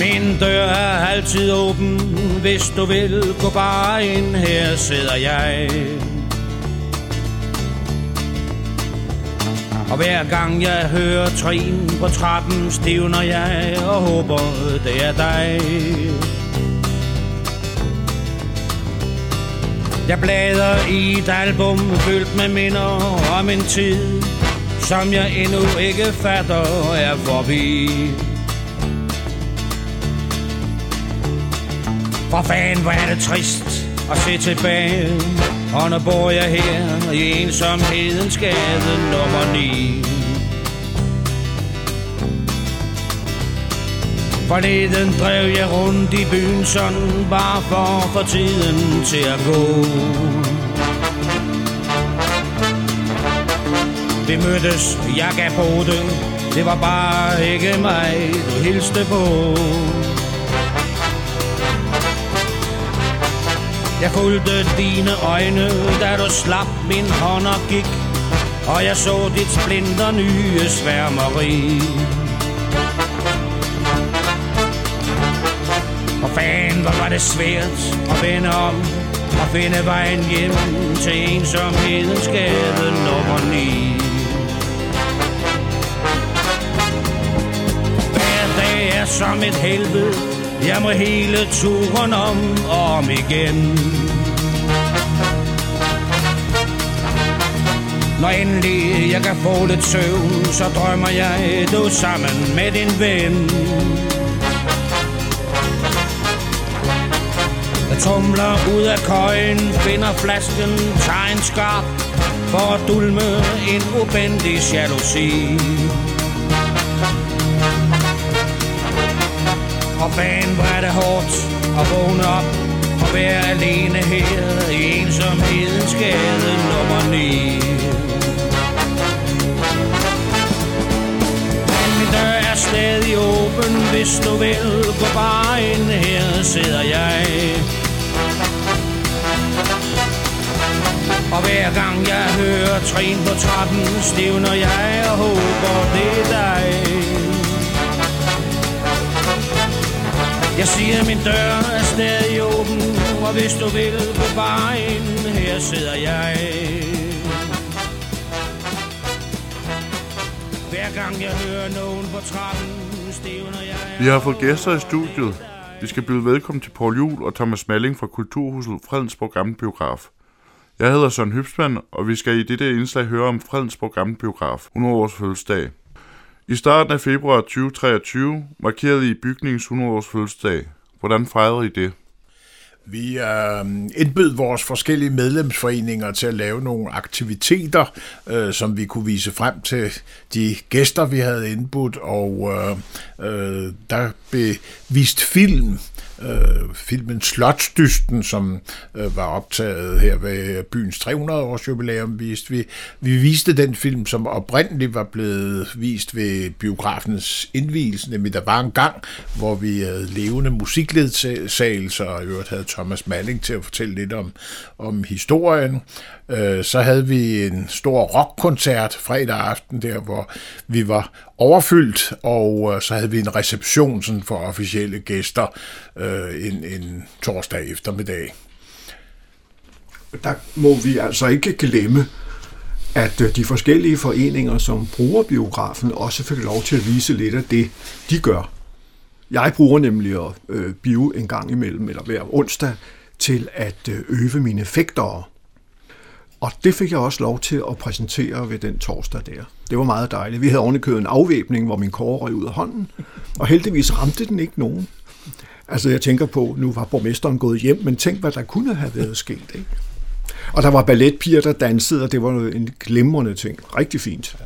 Min dør er altid åben, hvis du vil gå bare ind, her sidder jeg. Og hver gang jeg hører trin på trappen, stivner jeg og håber, det er dig. Jeg bladrer i et album fyldt med minder om en tid, som jeg endnu ikke fatter er forbi. For fanden, hvor er det trist at se tilbage. Og nu bor jeg her i ensomhedens gade nummer 9 Forleden drev jeg rundt i byen sådan Bare for at få tiden til at gå. Vi mødtes, jeg gav på det. Det var bare ikke mig, du hilste på. Jeg fulgte dine øjne, da du slap min hånd og gik Og jeg så dit splinter nye sværmeri. Og fan, hvor var det svært at vende om Og finde vejen hjem til ensomhedens gade nummer 9 Hver dag er som et helvede jeg må hele turen om og om igen. Når endelig jeg kan få lidt søvn Så drømmer jeg du sammen med din ven. Jeg tumler ud af køjen Finder flasken, tager en skarp For at dulme en ubendig jalousi. Fan, hvor er det hårdt at vågne op og være alene her i ensomhedens gade nummer 9. Men min dør er stadig åben, hvis du vil gå bare ind, her sidder jeg. Og hver gang jeg hører trin på trappen, stivner jeg og håber, det er dig. Jeg siger, min dør er stadig åben, og hvis du vil på vejen, her sidder jeg. Hver gang jeg hører nogen på trappen, stivner jeg. Vi har fået gæster i studiet. Vi skal byde velkommen til Paul Jul og Thomas Malling fra Kulturhuset Fredensborg Gamle Biograf. Jeg hedder Søren Hybsmann, og vi skal i dette indslag høre om Fredensborg Gamle Biograf 100 års fødselsdag. I starten af februar 2023 markerede I bygningens 100 års fødselsdag. Hvordan fejrede I det? Vi øh, indbød vores forskellige medlemsforeninger til at lave nogle aktiviteter, øh, som vi kunne vise frem til de gæster, vi havde indbudt, og øh, øh, der blev vist film, øh, filmen Slotsdysten, som øh, var optaget her ved byens 300 års jubilæum, viste vi. Vi viste den film, som oprindeligt var blevet vist ved biografens indvielse, nemlig der var en gang, hvor vi havde levende musikledsagelser, og i øvrigt havde Thomas Malling til at fortælle lidt om, om historien. Øh, så havde vi en stor rockkoncert fredag aften der, hvor vi var overfyldt, og øh, så havde vi en reception sådan for officielle gæster øh, en, en torsdag eftermiddag. Der må vi altså ikke glemme, at øh, de forskellige foreninger, som bruger biografen, også fik lov til at vise lidt af det, de gør. Jeg bruger nemlig at øh, bio en gang imellem, eller hver onsdag, til at øh, øve mine fægtere. Og det fik jeg også lov til at præsentere ved den torsdag der. Det var meget dejligt. Vi havde ovenikøbet en afvæbning, hvor min kåre røg ud af hånden, og heldigvis ramte den ikke nogen. Altså jeg tænker på, nu var borgmesteren gået hjem, men tænk, hvad der kunne have været sket. Ikke? Og der var balletpiger, der dansede, og det var en glimrende ting. Rigtig fint.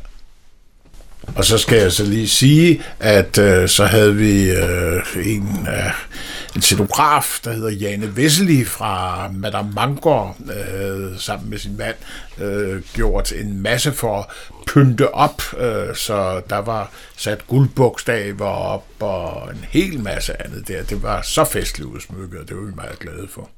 Og så skal jeg så lige sige, at øh, så havde vi øh, en, øh, en scenograf, der hedder Jane Vessely fra Madame Mangor, øh, sammen med sin mand, øh, gjort en masse for at pynte op, øh, så der var sat guldbogstaver op og en hel masse andet der. Det var så festligt udsmykket, og det var vi meget glade for.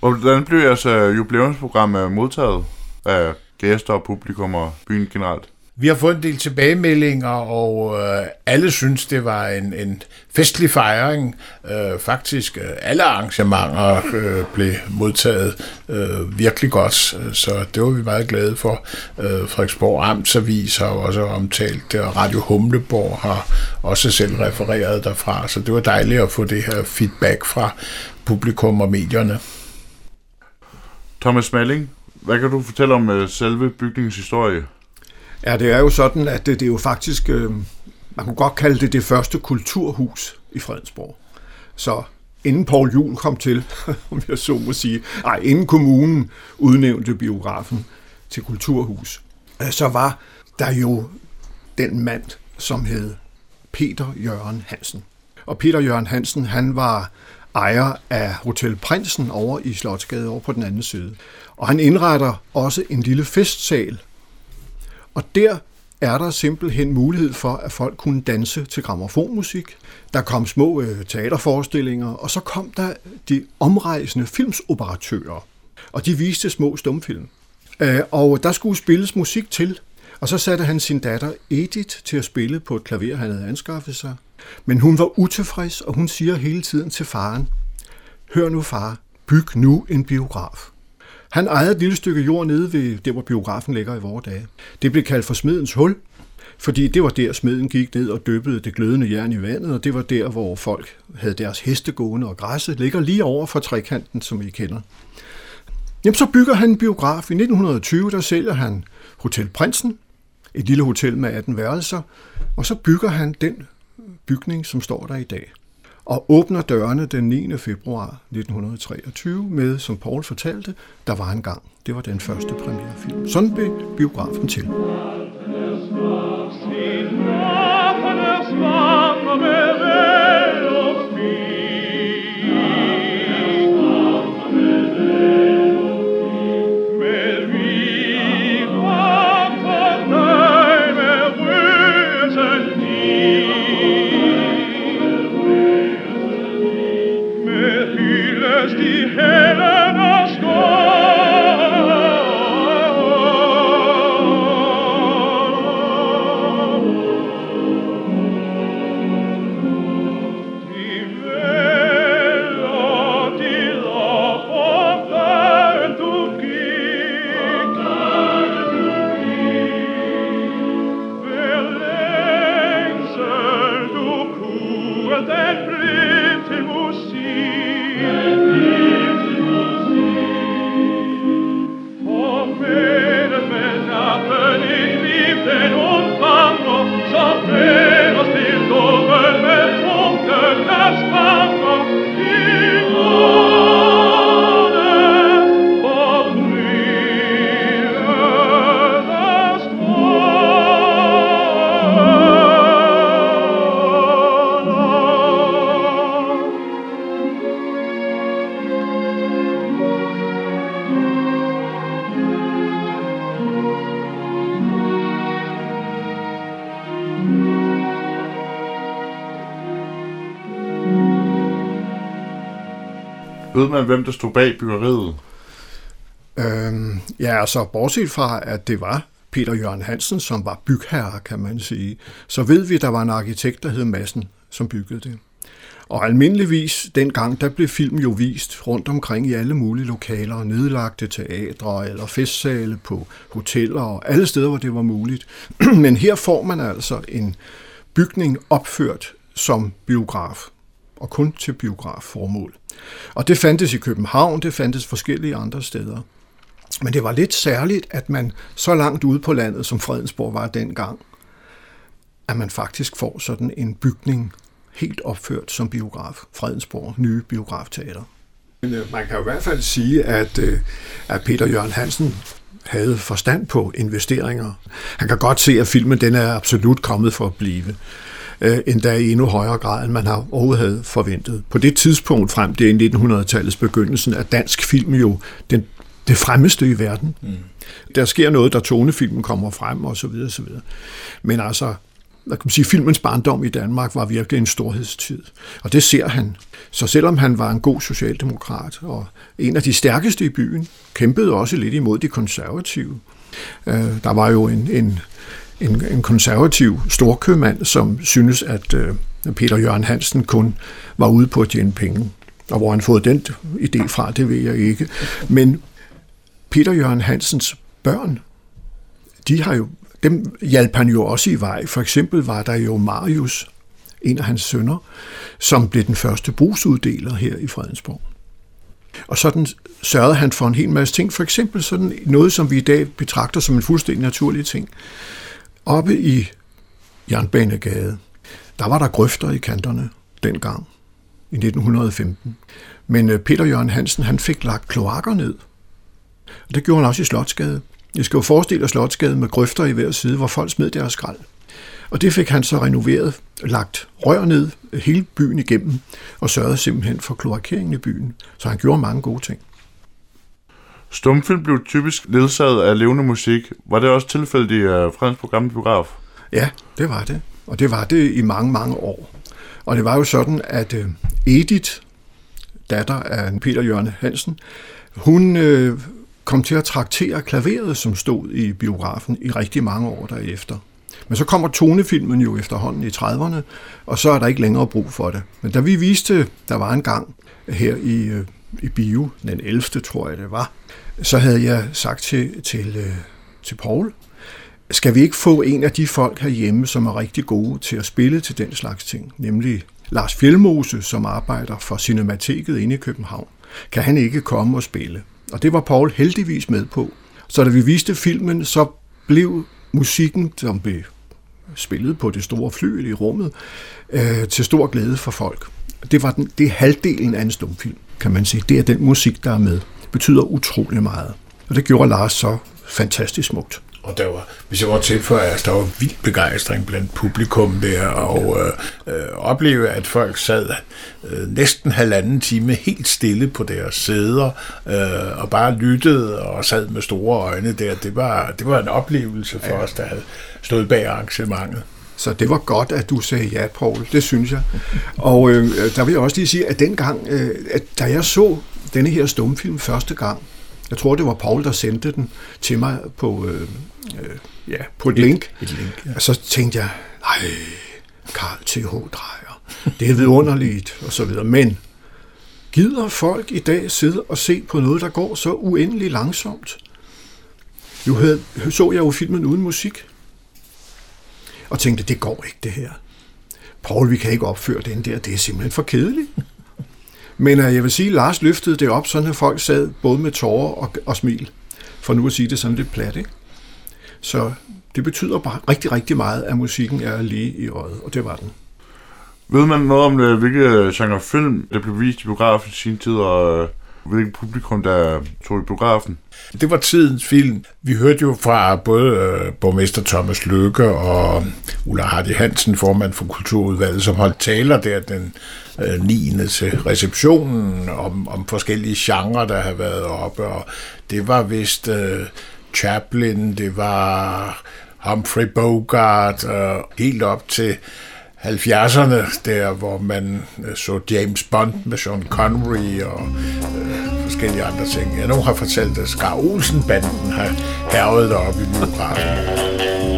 Hvordan blev jeres øh, jubilæumsprogram øh, modtaget af gæster og publikum og byen generelt? Vi har fået en del tilbagemeldinger, og øh, alle synes, det var en, en festlig fejring. Øh, faktisk øh, alle arrangementer øh, blev modtaget øh, virkelig godt, så det var vi meget glade for. Øh, Frederiksborg Amtsavis har også omtalt det, og Radio Humleborg har også selv refereret derfra, så det var dejligt at få det her feedback fra publikum og medierne. Thomas Malling, hvad kan du fortælle om øh, selve bygningens historie? Ja, det er jo sådan, at det, det er jo faktisk, øh, man kunne godt kalde det det første kulturhus i Fredensborg. Så inden Paul Jul kom til, om jeg så må sige, nej, inden kommunen udnævnte biografen til kulturhus, øh, så var der jo den mand, som hed Peter Jørgen Hansen. Og Peter Jørgen Hansen, han var ejer af Hotel Prinsen over i Slotsgade over på den anden side. Og han indretter også en lille festsal. Og der er der simpelthen mulighed for, at folk kunne danse til gramofonmusik. Der kom små øh, teaterforestillinger, og så kom der de omrejsende filmsoperatører, og de viste små stumfilm. Øh, og der skulle spilles musik til, og så satte han sin datter Edith til at spille på et klaver, han havde anskaffet sig. Men hun var utilfreds, og hun siger hele tiden til faren, Hør nu far, byg nu en biograf. Han ejede et lille stykke jord nede ved der, hvor biografen ligger i vore dage. Det blev kaldt for smedens hul, fordi det var der, smeden gik ned og dyppede det glødende jern i vandet, og det var der, hvor folk havde deres heste gående, og græsset ligger lige over for trekanten, som I kender. Jamen, så bygger han en biograf. I 1920, der sælger han Hotel Prinsen, et lille hotel med 18 værelser, og så bygger han den bygning, som står der i dag. Og åbner dørene den 9. februar 1923 med, som Paul fortalte, der var en gang. Det var den første premierefilm. Sådan blev biografen til. Ved man, hvem der stod bag byggeriet? Øhm, ja, altså bortset fra, at det var Peter Jørgen Hansen, som var bygherre, kan man sige, så ved vi, at der var en arkitekt, der hed Massen, som byggede det. Og almindeligvis dengang, der blev film jo vist rundt omkring i alle mulige lokaler, nedlagte teatre eller festsale på hoteller og alle steder, hvor det var muligt. Men her får man altså en bygning opført som biograf, og kun til biografformål. Og det fandtes i København, det fandtes forskellige andre steder. Men det var lidt særligt, at man så langt ude på landet, som Fredensborg var dengang, at man faktisk får sådan en bygning helt opført som biograf. Fredensborg, nye biografteater. Men øh, man kan jo i hvert fald sige, at, øh, at Peter Jørgen Hansen havde forstand på investeringer. Han kan godt se, at filmen den er absolut kommet for at blive øh, endda i endnu højere grad, end man har overhovedet havde forventet. På det tidspunkt frem, det er i 1900-tallets begyndelsen, er dansk film jo den, det fremmeste i verden. Mm. Der sker noget, da tonefilmen kommer frem, og så videre, så videre. Men altså, hvad kan man sige, filmens barndom i Danmark var virkelig en storhedstid. Og det ser han. Så selvom han var en god socialdemokrat og en af de stærkeste i byen, kæmpede også lidt imod de konservative. Øh, der var jo en, en en, en konservativ storkøbmand, som synes, at øh, Peter Jørgen Hansen kun var ude på at tjene penge. Og hvor han fået den idé fra, det ved jeg ikke. Men Peter Jørgen Hansens børn, de har jo, dem hjalp han jo også i vej. For eksempel var der jo Marius, en af hans sønner, som blev den første brugsuddeler her i Fredensborg. Og sådan sørgede han for en hel masse ting. For eksempel sådan noget, som vi i dag betragter som en fuldstændig naturlig ting. Oppe i Jernbanegade, der var der grøfter i kanterne dengang, i 1915. Men øh, Peter Jørgen Hansen, han fik lagt kloakker ned. Og det gjorde han også i Slotsgade. Jeg skal jo forestille dig Slotsgade med grøfter i hver side, hvor folk smed deres skrald. Og det fik han så renoveret, lagt rør ned hele byen igennem, og sørgede simpelthen for kloakeringen i byen. Så han gjorde mange gode ting. Stumfilm blev typisk ledsaget af levende musik. Var det også tilfældet i øh, uh, Fredens program biograf? Ja, det var det. Og det var det i mange, mange år. Og det var jo sådan, at uh, Edith, datter af Peter Jørgen Hansen, hun uh, kom til at traktere klaveret, som stod i biografen i rigtig mange år derefter. Men så kommer tonefilmen jo efterhånden i 30'erne, og så er der ikke længere brug for det. Men da vi viste, der var en gang her i, i bio, den 11. tror jeg det var, så havde jeg sagt til, til, øh, til Paul, skal vi ikke få en af de folk herhjemme, som er rigtig gode til at spille til den slags ting, nemlig Lars Fjelmose, som arbejder for Cinemateket inde i København. Kan han ikke komme og spille? Og det var Paul heldigvis med på. Så da vi viste filmen, så blev musikken, som blev spillet på det store fly i rummet, øh, til stor glæde for folk. Det var den, det er halvdelen af en stumfilm, kan man sige. Det er den musik, der er med betyder utrolig meget. Og det gjorde Lars så fantastisk smukt. Og der var, hvis jeg var tilføje, at der var vild begejstring blandt publikum der, og øh, øh, opleve, at folk sad øh, næsten halvanden time helt stille på deres sæder, øh, og bare lyttede og sad med store øjne der. Det var, det var en oplevelse for ja. os, der havde stået bag arrangementet. Så det var godt, at du sagde ja, Paul. Det synes jeg. Og øh, der vil jeg også lige sige, at dengang, øh, at da jeg så denne her stumfilm første gang, jeg tror, det var Paul, der sendte den til mig på, øh, øh, ja, på et link. Et, et link ja. Og så tænkte jeg, nej, Karl T.H. Drejer, det er vidunderligt, og så videre. Men gider folk i dag sidde og se på noget, der går så uendelig langsomt? Nu havde, så jeg jo filmen uden musik, og tænkte, det går ikke det her. Paul, vi kan ikke opføre den der, det er simpelthen for kedeligt. Men øh, jeg vil sige, at Lars løftede det op, sådan at folk sad både med tårer og, og smil. For nu at sige det sådan lidt plat, ikke? Så det betyder bare rigtig, rigtig meget, at musikken er lige i øjet, og det var den. Ved man noget om, øh, hvilke genre film, der blev vist i biografen i sin tid, og øh, hvilket publikum, der tog i biografen? Det var tidens film. Vi hørte jo fra både øh, borgmester Thomas Løkke og Ulla Hardy Hansen, formand for Kulturudvalget, som holdt taler der den øh, 9. til receptionen om, om forskellige genrer, der har været oppe. Og det var vist øh, Chaplin, det var Humphrey Bogart, øh, helt op til 70'erne, der hvor man øh, så James Bond med Sean Connery og øh, forskellige andre ting. Jeg nu har fortalt, at Skar Olsen-banden har hervet deroppe i biografen.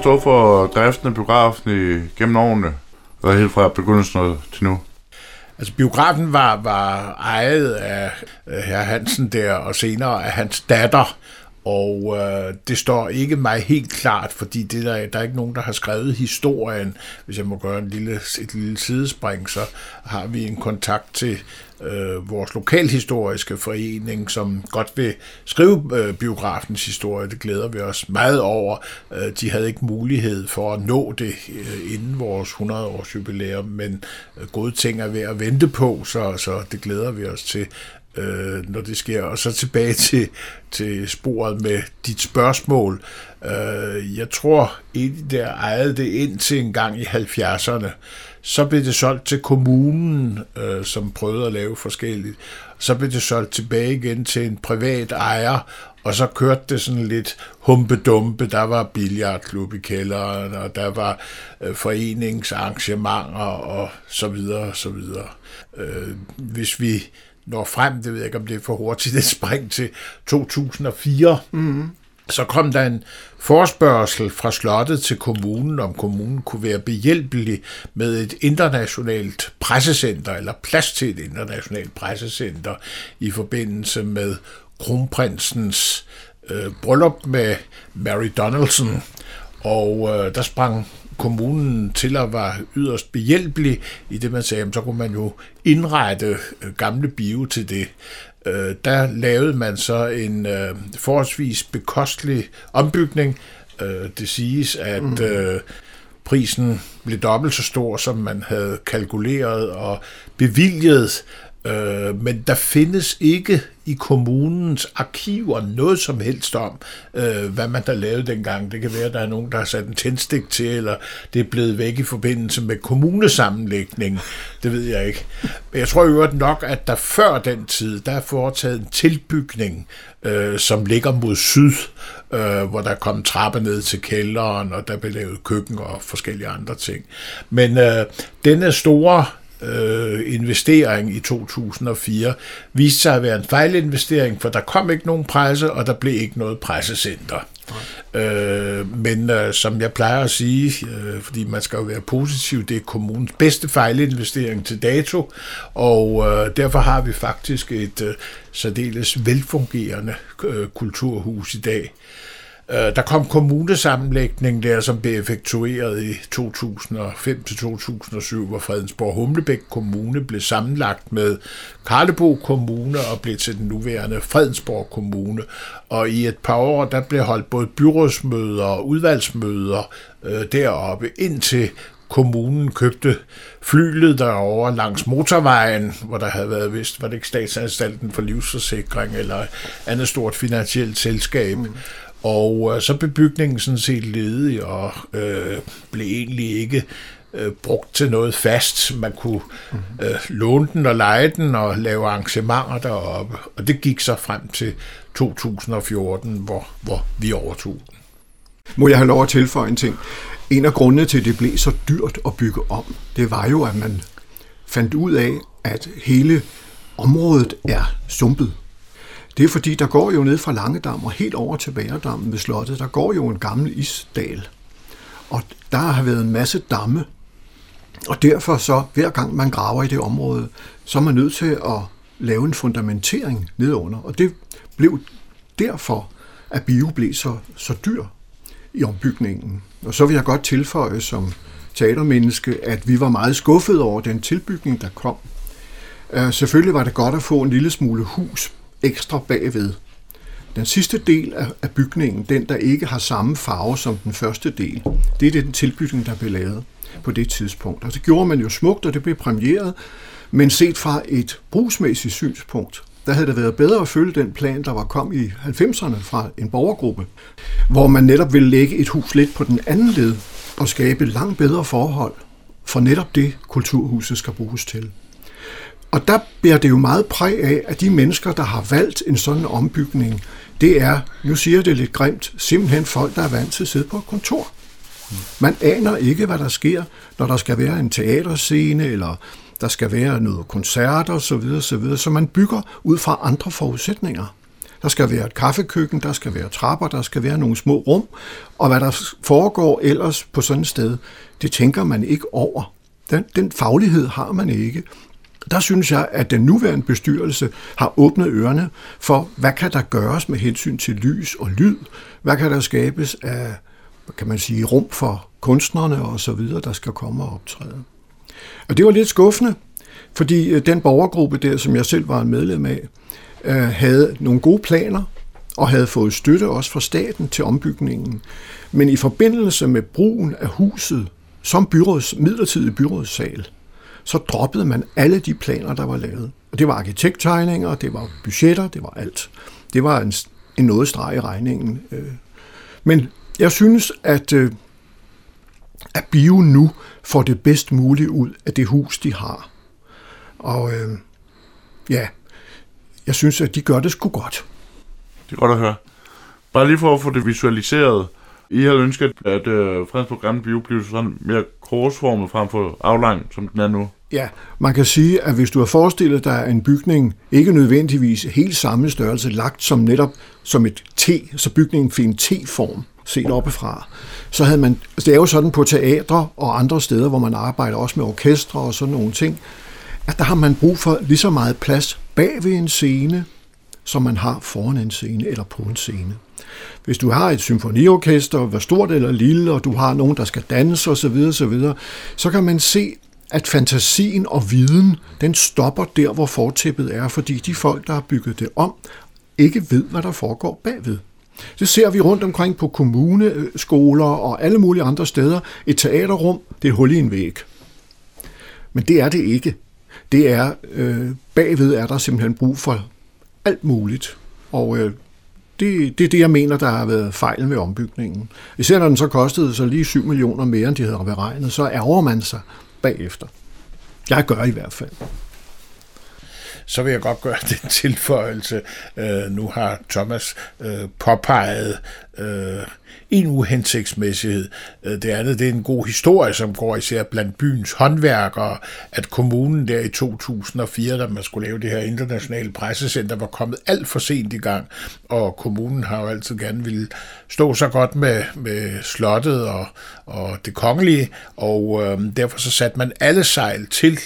Stået for driften af biografen i, gennem årene? Eller helt fra begyndelsen til nu? Altså biografen var, var ejet af herr Hansen der, og senere af hans datter, og øh, det står ikke mig helt klart, fordi det der, der er ikke nogen, der har skrevet historien. Hvis jeg må gøre en lille, et lille sidespring, så har vi en kontakt til øh, vores lokalhistoriske forening, som godt vil skrive øh, biografens historie. Det glæder vi os meget over. Øh, de havde ikke mulighed for at nå det øh, inden vores 100-års jubilæum, men øh, gode ting er ved at vente på, så, så det glæder vi os til øh, når det sker. Og så tilbage til, til sporet med dit spørgsmål. Øh, jeg tror, at der ejede det ind til en gang i 70'erne. Så blev det solgt til kommunen, øh, som prøvede at lave forskelligt. Så blev det solgt tilbage igen til en privat ejer, og så kørte det sådan lidt humpedumpe. Der var billardklub i kælderen, og der var øh, foreningsarrangementer og så videre og så videre. Øh, hvis vi når frem, det ved jeg ikke, om det er for hurtigt et spring til 2004, mm så kom der en forspørgsel fra slottet til kommunen, om kommunen kunne være behjælpelig med et internationalt pressecenter, eller plads til et internationalt pressecenter, i forbindelse med kronprinsens øh, bryllup med Mary Donaldson. Og øh, der sprang kommunen til at være yderst behjælpelig i det, man sagde, så kunne man jo indrette øh, gamle bio til det. Øh, der lavede man så en øh, forholdsvis bekostelig ombygning. Det siges, at mm. prisen blev dobbelt så stor, som man havde kalkuleret og bevilget Øh, men der findes ikke i kommunens arkiver noget som helst om, øh, hvad man der lavede dengang. Det kan være, at der er nogen, der har sat en tændstik til, eller det er blevet væk i forbindelse med kommunesammenlægning. Det ved jeg ikke. Men jeg tror jo nok, at der før den tid, der er foretaget en tilbygning, øh, som ligger mod syd, øh, hvor der kom trappe ned til kælderen, og der blev lavet køkken og forskellige andre ting. Men øh, denne store øh, investering i 2004 viste sig at være en fejlinvestering, for der kom ikke nogen presse, og der blev ikke noget pressecenter. Øh, men øh, som jeg plejer at sige, øh, fordi man skal jo være positiv, det er kommunens bedste fejlinvestering til dato, og øh, derfor har vi faktisk et øh, særdeles velfungerende øh, kulturhus i dag. Øh, der kom kommunesammenlægning der, som blev effektueret i 2005-2007, hvor Fredensborg Humlebæk Kommune blev sammenlagt med Karlebo Kommune og blev til den nuværende Fredensborg Kommune. Og i et par år, der blev holdt både byrådsmøder og udvalgsmøder øh, deroppe, indtil kommunen købte flylet derovre langs motorvejen, hvor der havde været vist, var det ikke statsanstalten for livsforsikring eller andet stort finansielt selskab. Mm. Og øh, så blev bygningen sådan set ledig og øh, blev egentlig ikke øh, brugt til noget fast. Man kunne mm-hmm. øh, låne den og lege den og lave arrangementer deroppe. Og det gik så frem til 2014, hvor, hvor vi overtog den. Må jeg have lov at tilføje en ting? En af grundene til, at det blev så dyrt at bygge om, det var jo, at man fandt ud af, at hele området er sumpet. Det er fordi, der går jo ned fra Langedam og helt over til Bæredammen ved slottet, der går jo en gammel isdal. Og der har været en masse damme. Og derfor så, hver gang man graver i det område, så er man nødt til at lave en fundamentering nedunder. Og det blev derfor, at bio blev så, så dyr i ombygningen. Og så vil jeg godt tilføje som teatermenneske, at vi var meget skuffede over den tilbygning, der kom. Øh, selvfølgelig var det godt at få en lille smule hus ekstra bagved. Den sidste del af bygningen, den der ikke har samme farve som den første del, det er den tilbygning, der blev lavet på det tidspunkt. Og det gjorde man jo smukt, og det blev premieret, men set fra et brugsmæssigt synspunkt, der havde det været bedre at følge den plan, der var kom i 90'erne fra en borgergruppe, hvor man netop ville lægge et hus lidt på den anden led og skabe langt bedre forhold for netop det, kulturhuset skal bruges til. Og der bærer det jo meget præg af, at de mennesker, der har valgt en sådan ombygning, det er, nu siger det lidt grimt, simpelthen folk, der er vant til at sidde på et kontor. Man aner ikke, hvad der sker, når der skal være en teaterscene, eller der skal være noget koncerter osv., så, videre, så man bygger ud fra andre forudsætninger. Der skal være et kaffekøkken, der skal være trapper, der skal være nogle små rum, og hvad der foregår ellers på sådan et sted, det tænker man ikke over. Den, den faglighed har man ikke. Der synes jeg, at den nuværende bestyrelse har åbnet ørerne for, hvad kan der gøres med hensyn til lys og lyd? Hvad kan der skabes af, kan man sige, rum for kunstnerne og så videre, der skal komme og optræde? Og det var lidt skuffende, fordi øh, den borgergruppe der, som jeg selv var en medlem af, øh, havde nogle gode planer og havde fået støtte også fra staten til ombygningen. Men i forbindelse med brugen af huset som byråds, midlertidig byrådssal, så droppede man alle de planer, der var lavet. Og det var arkitekttegninger, det var budgetter, det var alt. Det var en, en noget streg i regningen. Øh. Men jeg synes, at, øh, at Bio nu får det bedst muligt ud af det hus, de har. Og øh, ja, jeg synes, at de gør det sgu godt. Det er godt at høre. Bare lige for at få det visualiseret. I har ønsket, at øh, Fredensborg Bio bliver sådan mere korsformet frem for aflang, som den er nu. Ja, man kan sige, at hvis du har forestillet dig en bygning, ikke nødvendigvis helt samme størrelse, lagt som netop som et T, så bygningen fik en T-form set oppefra, så havde man, altså det er jo sådan på teatre og andre steder, hvor man arbejder også med orkestre og sådan nogle ting, at der har man brug for lige så meget plads bag ved en scene, som man har foran en scene eller på en scene. Hvis du har et symfoniorkester, hvor stort eller lille, og du har nogen, der skal danse osv., osv., så kan man se, at fantasien og viden, den stopper der, hvor fortæppet er, fordi de folk, der har bygget det om, ikke ved, hvad der foregår bagved. Det ser vi rundt omkring på kommuneskoler og alle mulige andre steder. Et teaterrum, det er hul i en væg. Men det er det ikke. Det er, øh, bagved er der simpelthen brug for alt muligt. Og øh, det, det er det, jeg mener, der har været fejlen ved ombygningen. Især når den så kostede så lige 7 millioner mere, end de havde beregnet, så ærger man sig bagefter. Jeg gør i hvert fald. Så vil jeg godt gøre den tilføjelse. Øh, nu har Thomas øh, påpeget øh, en uhensigtsmæssighed. Øh, det andet det er en god historie, som går især blandt byens håndværkere, at kommunen der i 2004, da man skulle lave det her internationale pressecenter, var kommet alt for sent i gang, og kommunen har jo altid gerne ville stå så godt med, med slottet og, og det kongelige, og øh, derfor så satte man alle sejl til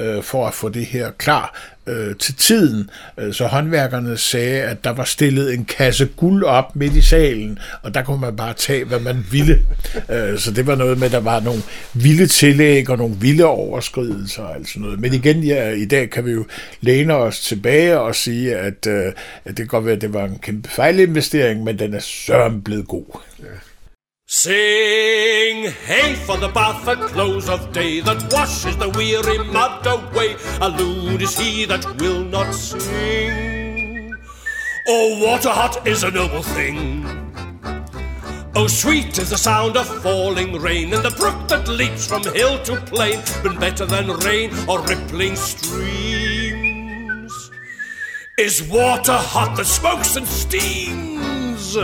øh, for at få det her klar øh, til tiden. Øh, så håndværkerne sagde, at der var stillet en kasse guld op midt i salen, og der kunne man bare tage, hvad man ville. Øh, så det var noget med, at der var nogle vilde tillæg og nogle vilde overskridelser og alt sådan noget. Men igen, ja, i dag kan vi jo læne os tilbage og sige, at, øh, at det kan godt være, at det var en kæmpe fejlinvestering, men den er sørm blevet god. Ja. Sing hey for the bath at close of day that washes the weary mud away. A loon is he that will not sing. Oh, water hot is a noble thing. Oh, sweet is the sound of falling rain, and the brook that leaps from hill to plain, been better than rain or rippling streams. Is water hot that smokes and steams?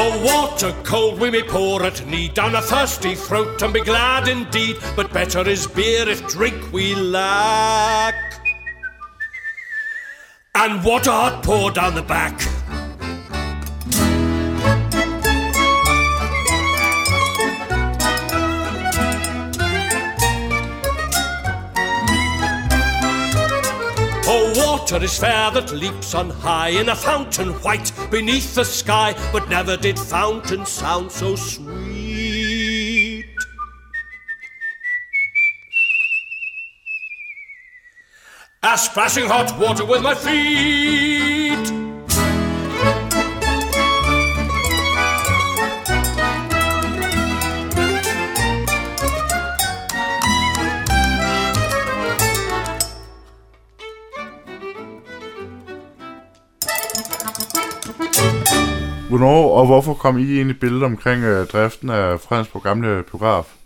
Oh, water cold we may pour at need down a thirsty throat and be glad indeed. But better is beer if drink we lack. And water hot pour down the back. Water is fair that leaps on high in a fountain white beneath the sky, but never did fountain sound so sweet. A splashing hot water with my feet. Hvornår og hvorfor kom I ind i billedet omkring øh, driften af Fredensborg Gamle Biograf?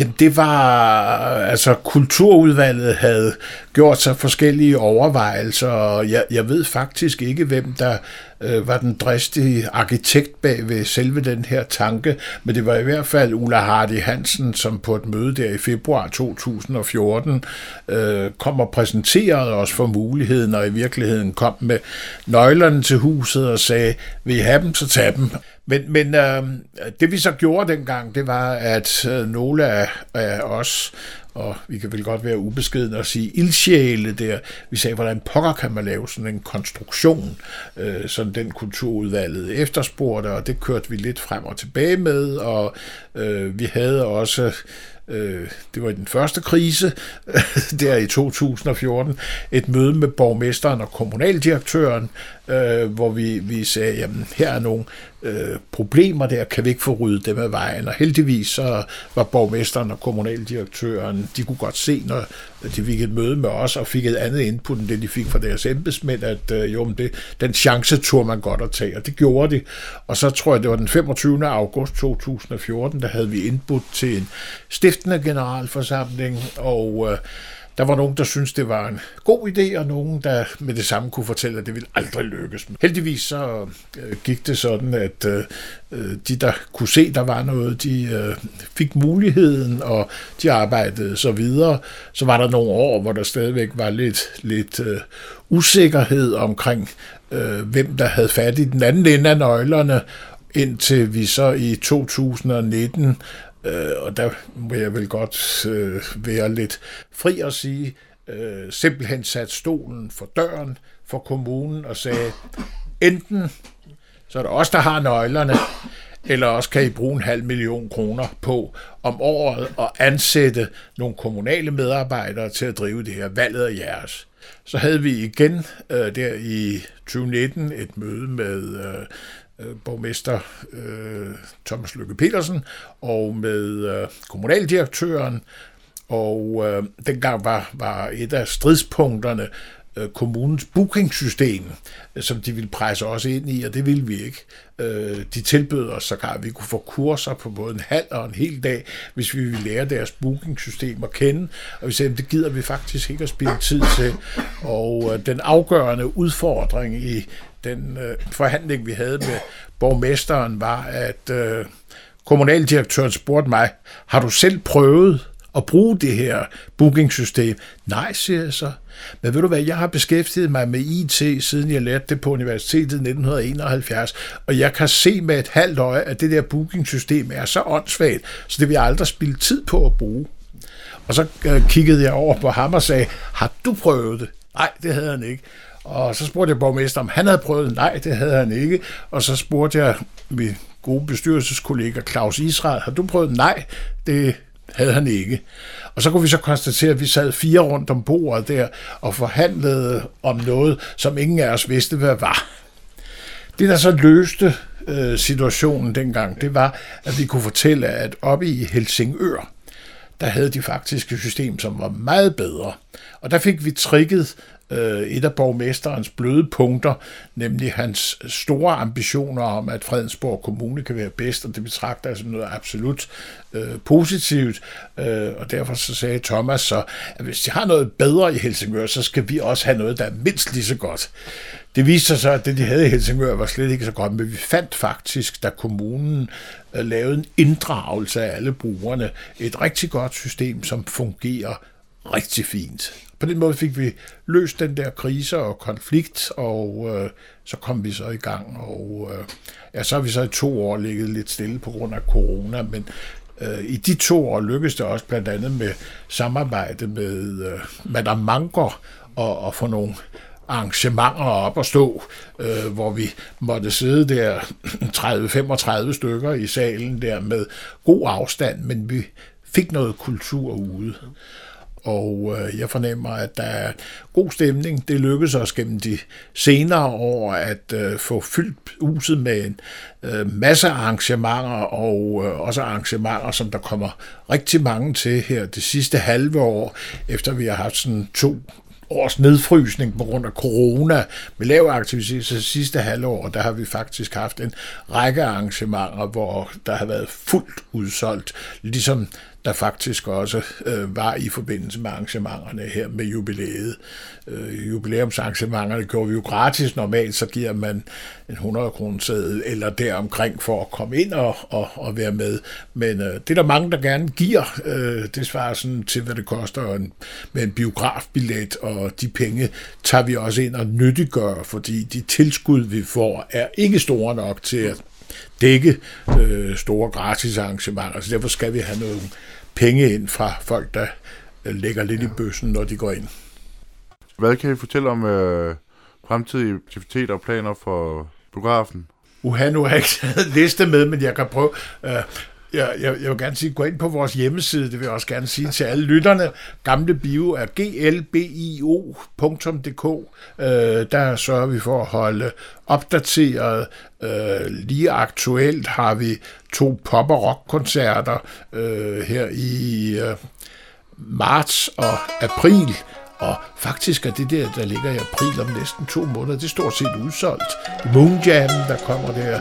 Jamen det var, altså kulturudvalget havde gjort sig forskellige overvejelser, og jeg, jeg ved faktisk ikke, hvem der øh, var den dristige arkitekt bag ved selve den her tanke, men det var i hvert fald Ulla Hardy Hansen, som på et møde der i februar 2014 øh, kom og præsenterede os for muligheden, og i virkeligheden kom med nøglerne til huset og sagde, vil I have dem, så tag dem. Men, men øh, det vi så gjorde dengang, det var, at øh, nogle af, af os, og vi kan vel godt være ubeskedne og sige ildsjæle der, vi sagde, hvordan pokker kan man lave sådan en konstruktion, øh, som den kulturudvalget efterspurgte, og det kørte vi lidt frem og tilbage med, og øh, vi havde også øh, det var i den første krise, der i 2014, et møde med borgmesteren og kommunaldirektøren, øh, hvor vi, vi sagde, jamen her er nogle øh, problemer der, kan vi ikke få ryddet dem af vejen. Og heldigvis så var borgmesteren og kommunaldirektøren, de kunne godt se, når de fik et møde med os, og fik et andet input end det, de fik fra deres embedsmænd, at øh, jo, det, den chance tog man godt at tage, og det gjorde de. Og så tror jeg, det var den 25. august 2014, der havde vi indbudt til en stiftende generalforsamling, og øh, der var nogen, der syntes, det var en god idé, og nogen, der med det samme kunne fortælle, at det ville aldrig lykkes. Heldigvis så øh, gik det sådan, at øh, øh, de, der kunne se, der var noget, de fik muligheden, og de arbejdede så videre. Så var der nogle år, hvor der stadigvæk var lidt, lidt usikkerhed omkring, hvem der havde fat i den anden ende af nøglerne, indtil vi så i 2019 Øh, og der vil jeg vel godt øh, være lidt fri at sige, øh, simpelthen sat stolen for døren for kommunen og sagde, enten så er det os, der har nøglerne, eller også kan I bruge en halv million kroner på om året at ansætte nogle kommunale medarbejdere til at drive det her. Valget af jeres. Så havde vi igen øh, der i 2019 et møde med øh, øh, borgmester øh, Thomas Lykke Petersen og med øh, kommunaldirektøren, og øh, dengang var, var et af stridspunkterne øh, kommunens bookingsystem, som de ville presse os ind i, og det ville vi ikke. Øh, de tilbød os sågar, at vi kunne få kurser på både en halv og en hel dag, hvis vi ville lære deres bookingsystem at kende, og vi sagde, at det gider vi faktisk ikke at spille tid til. Og øh, den afgørende udfordring i den øh, forhandling, vi havde med borgmesteren, var, at øh, kommunaldirektøren spurgte mig, har du selv prøvet at bruge det her bookingsystem? Nej, siger jeg så. Men ved du hvad, jeg har beskæftiget mig med IT, siden jeg lærte det på universitetet i 1971, og jeg kan se med et halvt øje, at det der bookingsystem er så åndssvagt, så det vil jeg aldrig spille tid på at bruge. Og så øh, kiggede jeg over på ham og sagde, har du prøvet det? Nej, det havde han ikke. Og så spurgte jeg borgmester, om han havde prøvet Nej, det havde han ikke. Og så spurgte jeg min gode bestyrelseskollega Claus Israel, har du prøvet det? Nej, det havde han ikke. Og så kunne vi så konstatere, at vi sad fire rundt om bordet der og forhandlede om noget, som ingen af os vidste, hvad var. Det, der så løste øh, situationen dengang, det var, at vi kunne fortælle, at oppe i Helsingør, der havde de faktisk et system, som var meget bedre. Og der fik vi trikket øh, et af borgmesterens bløde punkter, nemlig hans store ambitioner om, at Fredensborg Kommune kan være bedst, og det betragter jeg som noget absolut øh, positivt. Øh, og derfor så sagde Thomas så, at hvis de har noget bedre i Helsingør, så skal vi også have noget, der er mindst lige så godt. Det viste sig så, at det, de havde i Helsingør, var slet ikke så godt, men vi fandt faktisk, da kommunen øh, lavede en inddragelse af alle brugerne, et rigtig godt system, som fungerer rigtig fint. På den måde fik vi løst den der krise og konflikt, og øh, så kom vi så i gang. Og øh, ja, så har vi så i to år ligget lidt stille på grund af corona, men øh, i de to år lykkedes det også blandt andet med samarbejde med øh, Madame Manker og, og få nogle arrangementer op og stå, øh, hvor vi måtte sidde der 30-35 stykker i salen der med god afstand, men vi fik noget kultur ude og øh, jeg fornemmer, at der er god stemning. Det lykkedes os gennem de senere år at øh, få fyldt huset med en øh, masse arrangementer, og øh, også arrangementer, som der kommer rigtig mange til her det sidste halve år, efter vi har haft sådan to års nedfrysning på grund af corona med lav aktivitet så sidste halvår, der har vi faktisk haft en række arrangementer, hvor der har været fuldt udsolgt, ligesom der faktisk også øh, var i forbindelse med arrangementerne her med jubilæet. Øh, jubilæumsarrangementerne gjorde vi jo gratis. Normalt så giver man en 100 kroner eller deromkring for at komme ind og, og, og være med. Men øh, det er der mange, der gerne giver. Øh, det svarer sådan til, hvad det koster en, med en biografbillet, og de penge tager vi også ind og nyttiggør, fordi de tilskud, vi får, er ikke store nok til at dække øh, store gratis arrangementer. Så derfor skal vi have nogle penge ind fra folk, der øh, lægger lidt i bøssen, når de går ind. Hvad kan I fortælle om øh, fremtidige aktiviteter og planer for biografen? Uha, nu har jeg ikke taget liste med, men jeg kan prøve. Øh, jeg, jeg, jeg vil gerne sige, gå ind på vores hjemmeside, det vil jeg også gerne sige til alle lytterne. Gamle Bio er glbio.dk. Øh, der sørger vi for at holde opdateret. Øh, lige aktuelt har vi to pop- og rockkoncerter øh, her i øh, marts og april. Og faktisk er det der, der ligger i april om næsten to måneder, det er stort set udsolgt. Moon Jam, der kommer der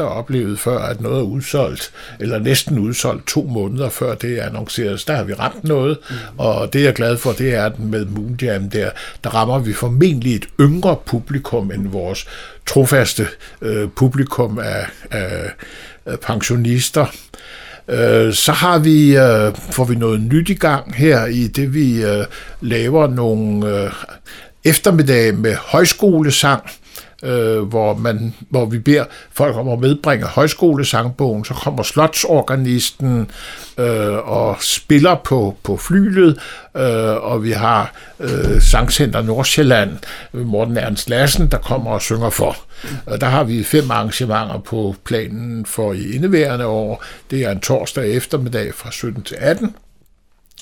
aldrig oplevet før, at noget er udsolgt, eller næsten udsolgt to måneder før det annonceres. Der har vi ramt noget, og det jeg er glad for, det er, at med Moon Jam der, der rammer vi formentlig et yngre publikum end vores trofaste øh, publikum af, af, af pensionister. Øh, så har vi, øh, får vi noget nyt i gang her i det, vi øh, laver nogle øh, eftermiddage med højskolesang, øh, hvor, man, hvor vi beder folk om at medbringe højskolesangbogen, så kommer slotsorganisten øh, og spiller på, på flylet, øh, og vi har øh, Sangcenter Nordsjælland, Morten Ernst Lassen, der kommer og synger for. Og der har vi fem arrangementer på planen for i indeværende år. Det er en torsdag eftermiddag fra 17 til 18.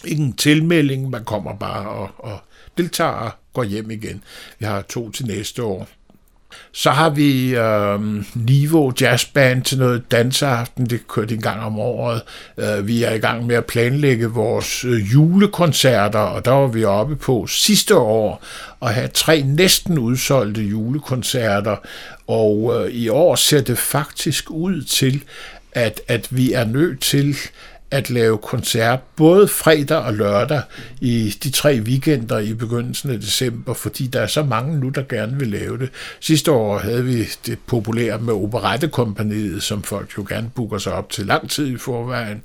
Ingen tilmelding, man kommer bare og, og deltager og går hjem igen. Vi har to til næste år. Så har vi øh, Niveau Jazzband til noget danseaften, det kørte en gang om året. Øh, vi er i gang med at planlægge vores øh, julekoncerter, og der var vi oppe på sidste år at have tre næsten udsolgte julekoncerter, og øh, i år ser det faktisk ud til, at, at vi er nødt til at lave koncert både fredag og lørdag i de tre weekender i begyndelsen af december, fordi der er så mange nu, der gerne vil lave det. Sidste år havde vi det populære med operettekompaniet, som folk jo gerne booker sig op til lang tid i forvejen.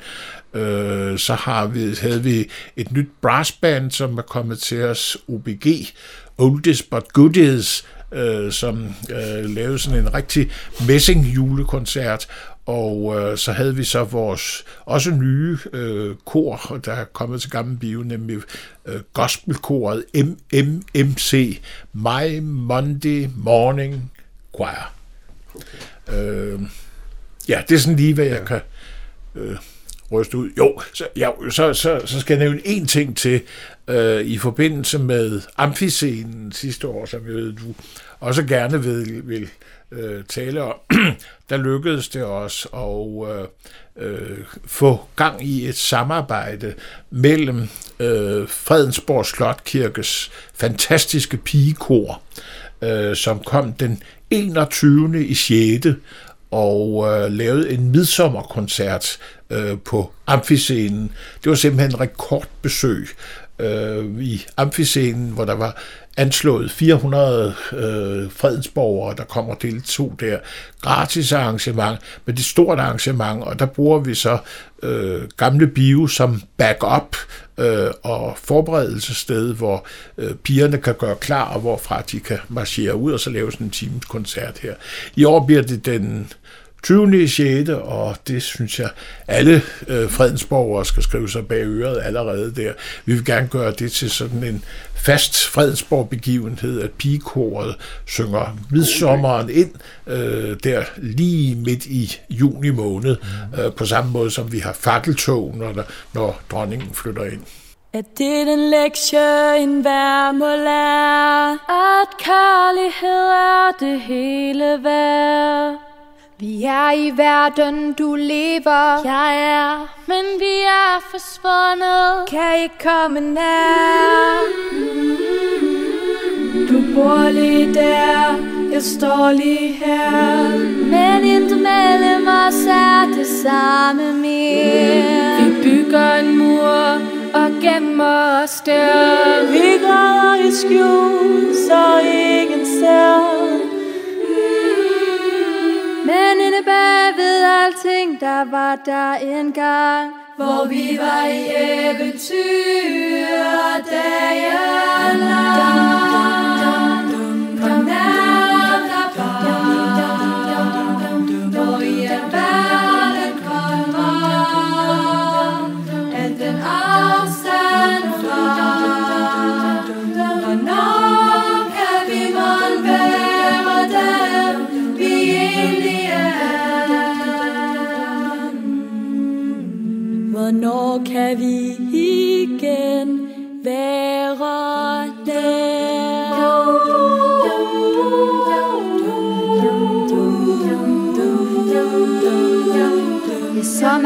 Øh, så har vi, havde vi et nyt brassband, som er kommet til os, OBG, Oldest But Goodies, øh, som øh, lavede sådan en rigtig messing julekoncert, og øh, så havde vi så vores også nye øh, kor, der er kommet til Gammel Bio, nemlig øh, gospelkoret MMMC, My Monday Morning Choir. Okay. Øh, ja, det er sådan lige, hvad jeg ja. kan øh, ryste ud. Jo, så, ja, så, så, så skal jeg nævne en ting til øh, i forbindelse med amfiscenen sidste år, som jeg ved, du også gerne vil, vil øh, tale om, der lykkedes det os at øh, øh, få gang i et samarbejde mellem øh, Fredensborg Slotkirkes fantastiske pigekor, øh, som kom den 21. i 6. og øh, lavede en midsommerkoncert øh, på amfiscenen. Det var simpelthen en rekordbesøg øh, i amfiscenen, hvor der var anslået 400 øh, fredensborgere, der kommer til to der. Gratis arrangement, men det er stort arrangement, og der bruger vi så øh, gamle bio som backup øh, og forberedelsessted, hvor øh, pigerne kan gøre klar, og hvorfra de kan marchere ud og så lave sådan en times koncert her. I år bliver det den 20. 6. og det synes jeg, alle øh, fredensborgere skal skrive sig bag øret allerede der. Vi vil gerne gøre det til sådan en fast Fredensborg-begivenhed, at pigekoret synger midsommeren ind øh, der lige midt i juni måned, mm. øh, på samme måde som vi har fakkeltog, når, der, når dronningen flytter ind. Er det den lektie, en hver må lære, at kærlighed er det hele værd? Vi er i verden, du lever. Jeg er, men vi er forsvundet. Kan ikke komme nær. Du bor lige der, jeg står lige her. Men intet mellem os er det samme mere. Vi bygger en mur og gemmer os der. Vi græder i skjul, så ingen ser. Men inde bag ved alting, der var der en gang, hvor vi var i eventyr dagen lang. Kom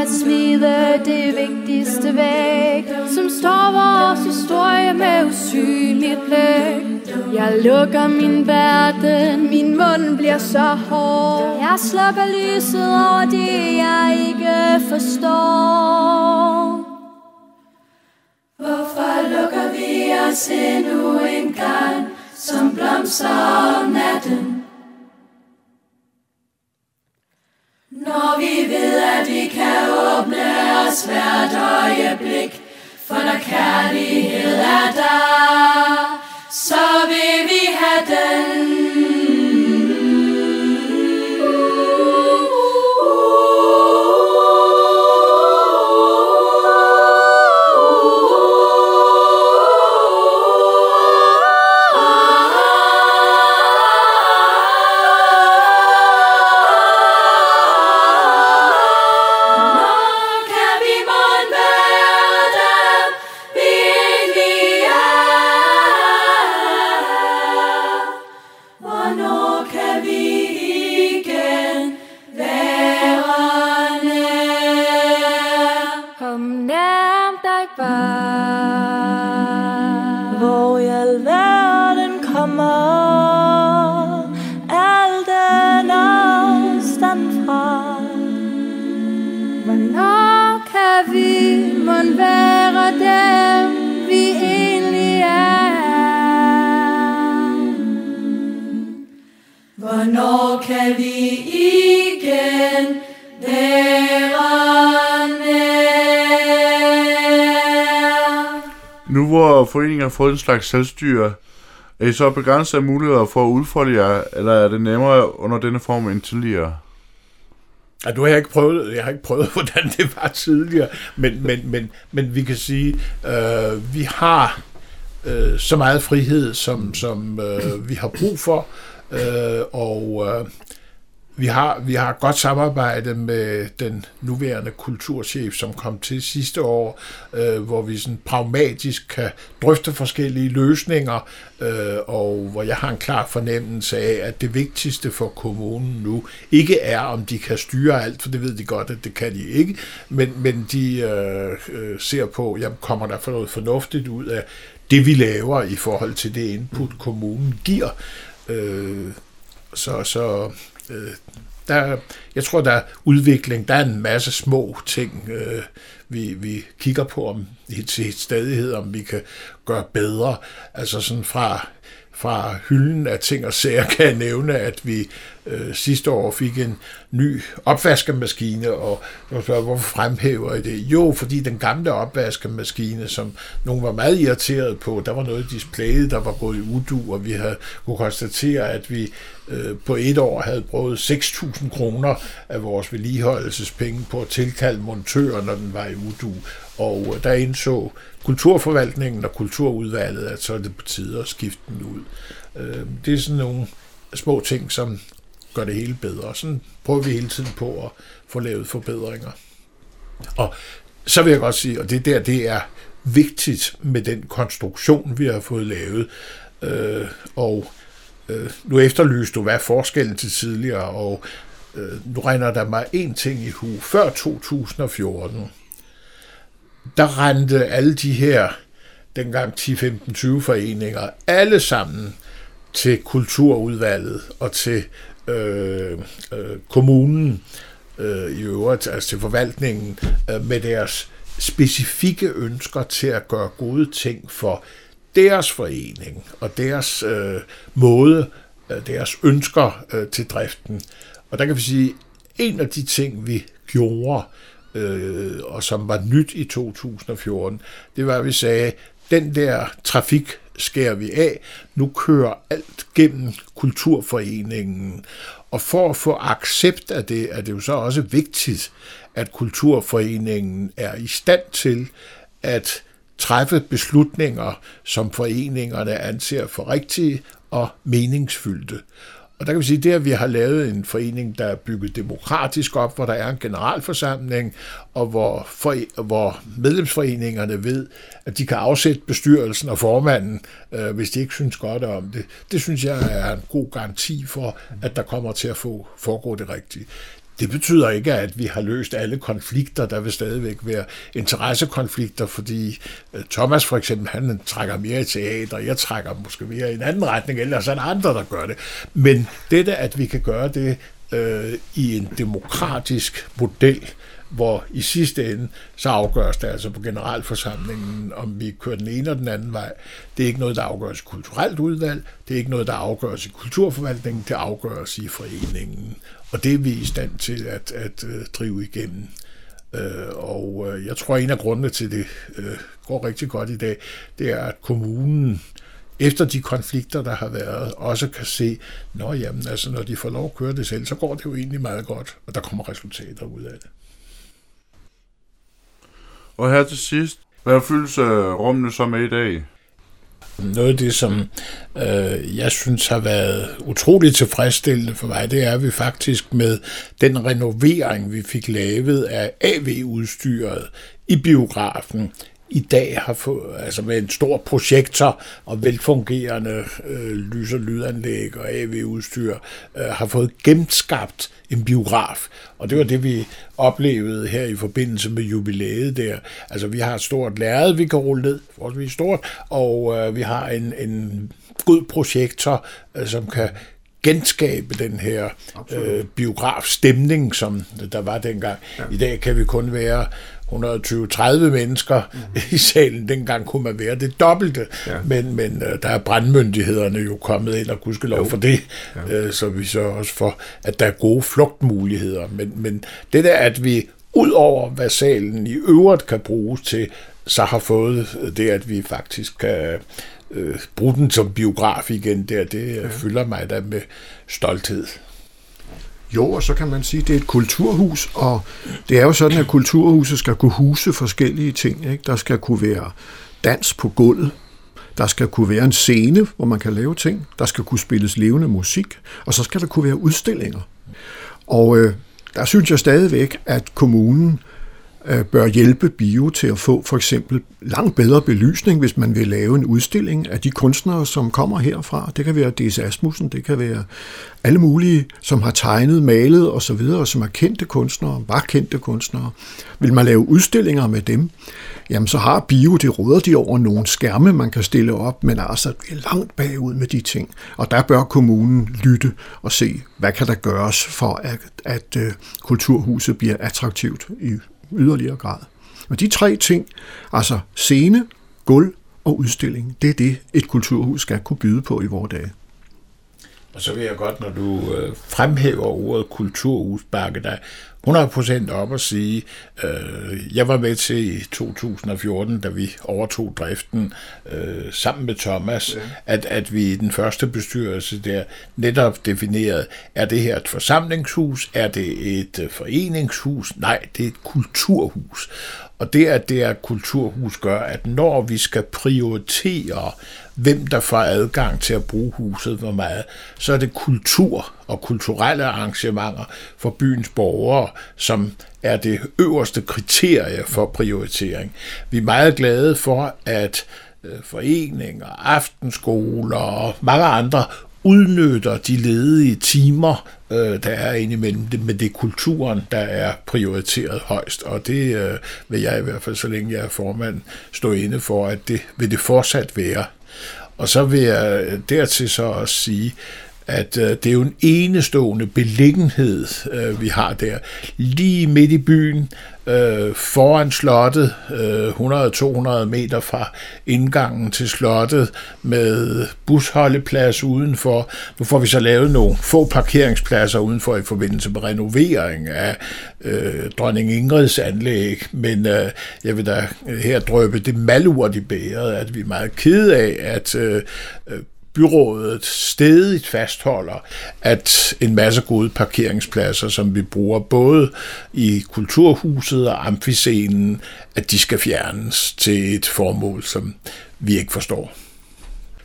at smide det vigtigste væk, som står vores historie med usynligt blæk. Jeg lukker min verden, min mund bliver så hård. Jeg slukker lyset over det, jeg ikke forstår. Hvorfor lukker vi os endnu en gang, som blomster om natten? Kan vi igen være nær? Kom nær dig bare. Hvor i alverden kommer al den afstand fra? Hvornår kan vi mon være Nu hvor foreningen har fået en slags selvstyre, er I så begrænset af muligheder for at udfolde jer, eller er det nemmere under denne form end tidligere? Ja, du har jeg ikke prøvet, jeg har ikke prøvet, hvordan det var tidligere, men, men, men, men vi kan sige, øh, vi har øh, så meget frihed, som, som øh, vi har brug for, øh, og øh, vi har, vi har godt samarbejde med den nuværende kulturchef, som kom til sidste år, øh, hvor vi sådan pragmatisk kan drøfte forskellige løsninger, øh, og hvor jeg har en klar fornemmelse af, at det vigtigste for kommunen nu ikke er, om de kan styre alt, for det ved de godt, at det kan de ikke, men, men de øh, øh ser på, jamen kommer der for noget fornuftigt ud af det, vi laver i forhold til det input, kommunen giver. Øh, så, så øh, der, jeg tror, der er udvikling. Der er en masse små ting, øh, vi, vi kigger på om til stadighed, om vi kan gøre bedre. Altså sådan fra, fra hylden af ting og sager kan jeg nævne, at vi øh, sidste år fik en ny opvaskemaskine, og spørger, hvorfor fremhæver I det? Jo, fordi den gamle opvaskemaskine, som nogen var meget irriteret på, der var noget i displayet, der var gået i udu, og vi havde kunne konstatere, at vi øh, på et år havde brugt 6.000 kroner af vores vedligeholdelsespenge på at tilkalde montører, når den var i udu. Og øh, der indså kulturforvaltningen og kulturudvalget, at så er det på tide at skifte den ud. Øh, det er sådan nogle små ting, som gør det hele bedre. Sådan prøver vi hele tiden på at få lavet forbedringer. Og så vil jeg godt sige, og det der, det er vigtigt med den konstruktion, vi har fået lavet. Øh, og øh, nu efterlyste du, hvad er forskellen til tidligere, og øh, nu regner der mig en ting i hu. Før 2014, der rendte alle de her, dengang 10-15-20 foreninger, alle sammen til kulturudvalget og til øh, øh, kommunen øh, i øvrigt, altså til forvaltningen, øh, med deres specifikke ønsker til at gøre gode ting for deres forening og deres øh, måde, øh, deres ønsker øh, til driften. Og der kan vi sige, en af de ting, vi gjorde, øh, øh, og som var nyt i 2014, det var, at vi sagde, den der trafik skærer vi af, nu kører alt gennem kulturforeningen. Og for at få accept af det, er det jo så også vigtigt, at kulturforeningen er i stand til at træffe beslutninger, som foreningerne anser for rigtige og meningsfyldte. Og der kan vi sige, det at vi har lavet en forening, der er bygget demokratisk op, hvor der er en generalforsamling, og hvor, for, hvor medlemsforeningerne ved, at de kan afsætte bestyrelsen og formanden, øh, hvis de ikke synes godt om det. Det synes jeg er en god garanti for, at der kommer til at få foregå det rigtige. Det betyder ikke, at vi har løst alle konflikter. Der vil stadigvæk være interessekonflikter, fordi øh, Thomas for eksempel, han trækker mere i teater, jeg trækker måske mere i en anden retning, ellers er der andre, der gør det. Men dette, at vi kan gøre det øh, i en demokratisk model, hvor i sidste ende, så afgøres det altså på generalforsamlingen, om vi kører den ene eller den anden vej. Det er ikke noget, der afgøres i kulturelt udvalg, det er ikke noget, der afgøres i kulturforvaltningen, det afgøres i foreningen. Og det er vi i stand til at, at øh, drive igennem. Øh, og øh, jeg tror, at en af grundene til, det går rigtig godt i dag, det er, at kommunen efter de konflikter, der har været, også kan se, når jamen, altså, når de får lov at køre det selv, så går det jo egentlig meget godt, og der kommer resultater ud af det. Og her til sidst, hvad fyldes rummene så med i dag? Noget af det, som øh, jeg synes har været utroligt tilfredsstillende for mig, det er, at vi faktisk med den renovering, vi fik lavet af AV-udstyret i biografen, i dag har fået, altså med en stor projektor og velfungerende øh, lys- og lydanlæg og AV-udstyr, øh, har fået genskabt en biograf. Og det var det, vi oplevede her i forbindelse med jubilæet der. Altså, vi har et stort lærred, vi kan rulle ned, forholdsvis stort, og øh, vi har en, en god projektor, øh, som kan genskabe den her øh, biografstemning, som der var dengang. Ja. I dag kan vi kun være 120-30 mennesker mm. i salen. Dengang kunne man være det dobbelte, ja. men, men uh, der er brandmyndighederne jo kommet ind, og lov for det, ja. uh, så vi så også for, at der er gode flugtmuligheder. Men, men det der, at vi ud over hvad salen i øvrigt kan bruges til, så har fået det, at vi faktisk kan uh, bruge den som biograf igen der, det ja. fylder mig da med stolthed. Jo, og så kan man sige, at det er et kulturhus, og det er jo sådan, at kulturhuset skal kunne huse forskellige ting. Ikke? Der skal kunne være dans på gulvet, der skal kunne være en scene, hvor man kan lave ting, der skal kunne spilles levende musik, og så skal der kunne være udstillinger. Og øh, der synes jeg stadigvæk, at kommunen Øh, Øh, bør hjælpe bio til at få for eksempel langt bedre belysning, hvis man vil lave en udstilling af de kunstnere, som kommer herfra. Det kan være D.S. Asmussen, det kan være alle mulige, som har tegnet, malet osv., og som er kendte kunstnere, var kendte kunstnere. Vil man lave udstillinger med dem, jamen så har bio, det råder de over nogle skærme, man kan stille op, men altså vi er langt bagud med de ting. Og der bør kommunen lytte og se, hvad kan der gøres for, at, at at kulturhuset bliver attraktivt i yderligere grad. Og de tre ting, altså scene, gulv og udstilling, det er det, et kulturhus skal kunne byde på i vores dage. Og så vil jeg godt, når du øh, fremhæver ordet kulturhus, bakke dig 100% op og sige, øh, jeg var med til i 2014, da vi overtog driften øh, sammen med Thomas, ja. at, at vi i den første bestyrelse der netop definerede, er det her et forsamlingshus, er det et øh, foreningshus? Nej, det er et kulturhus. Og det, at det er kulturhus, gør, at når vi skal prioritere, hvem der får adgang til at bruge huset hvor meget, så er det kultur og kulturelle arrangementer for byens borgere, som er det øverste kriterie for prioritering. Vi er meget glade for, at øh, foreninger, aftenskoler og mange andre udnytter de ledige timer, øh, der er indimellem det, men det er kulturen, der er prioriteret højst, og det øh, vil jeg i hvert fald, så længe jeg er formand, stå inde for, at det vil det fortsat være. Og så vil jeg øh, dertil så også sige, at øh, det er jo en enestående beliggenhed, øh, vi har der. Lige midt i byen, øh, foran slottet, øh, 100-200 meter fra indgangen til slottet, med busholdeplads udenfor. Nu får vi så lavet nogle få parkeringspladser udenfor i forbindelse med renovering af øh, dronning Ingrids anlæg, men øh, jeg vil da her drøbe det malurt i bæret, at vi er meget kede af, at øh, øh byrådet stedigt fastholder, at en masse gode parkeringspladser, som vi bruger både i kulturhuset og amfiscenen, at de skal fjernes til et formål, som vi ikke forstår.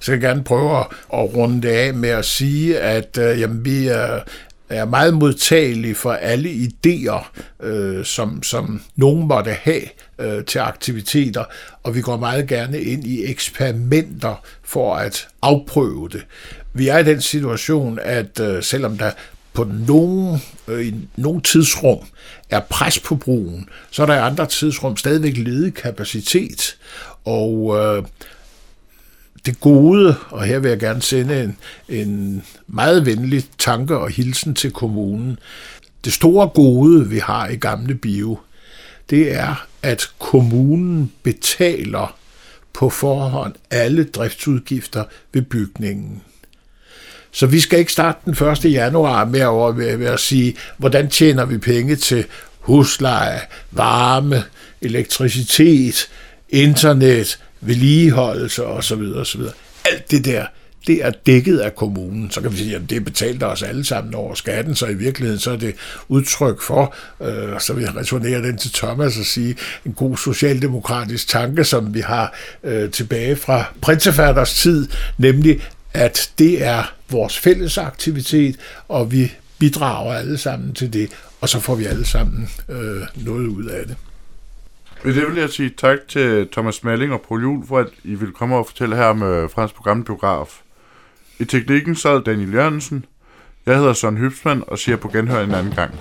Så jeg gerne prøve at runde det af med at sige, at øh, jamen, vi er er meget modtagelig for alle idéer, øh, som, som nogen måtte have øh, til aktiviteter, og vi går meget gerne ind i eksperimenter for at afprøve det. Vi er i den situation, at øh, selvom der på nogen, øh, i nogen tidsrum er pres på brugen, så er der i andre tidsrum stadigvæk ledig kapacitet. Og øh, det gode, og her vil jeg gerne sende en, en meget venlig tanke og hilsen til kommunen. Det store gode, vi har i Gamle Bio, det er, at kommunen betaler på forhånd alle driftsudgifter ved bygningen. Så vi skal ikke starte den 1. januar med at, med at sige, hvordan tjener vi penge til husleje, varme, elektricitet, internet, vedligeholdelse osv. osv. Alt det der, det er dækket af kommunen. Så kan vi sige, at det betalte os alle sammen over skatten, så i virkeligheden så er det udtryk for, øh, så vi returnerer den til Thomas og sige, en god socialdemokratisk tanke, som vi har øh, tilbage fra prinsefatters tid, nemlig at det er vores fælles aktivitet, og vi bidrager alle sammen til det, og så får vi alle sammen øh, noget ud af det. Med det vil jeg sige tak til Thomas Malling og Paul Juhl for, at I vil komme og fortælle her om øh, Frans Programbiograf. I teknikken sad Daniel Jørgensen. Jeg hedder Søren Hybsmann og siger på genhør en anden gang.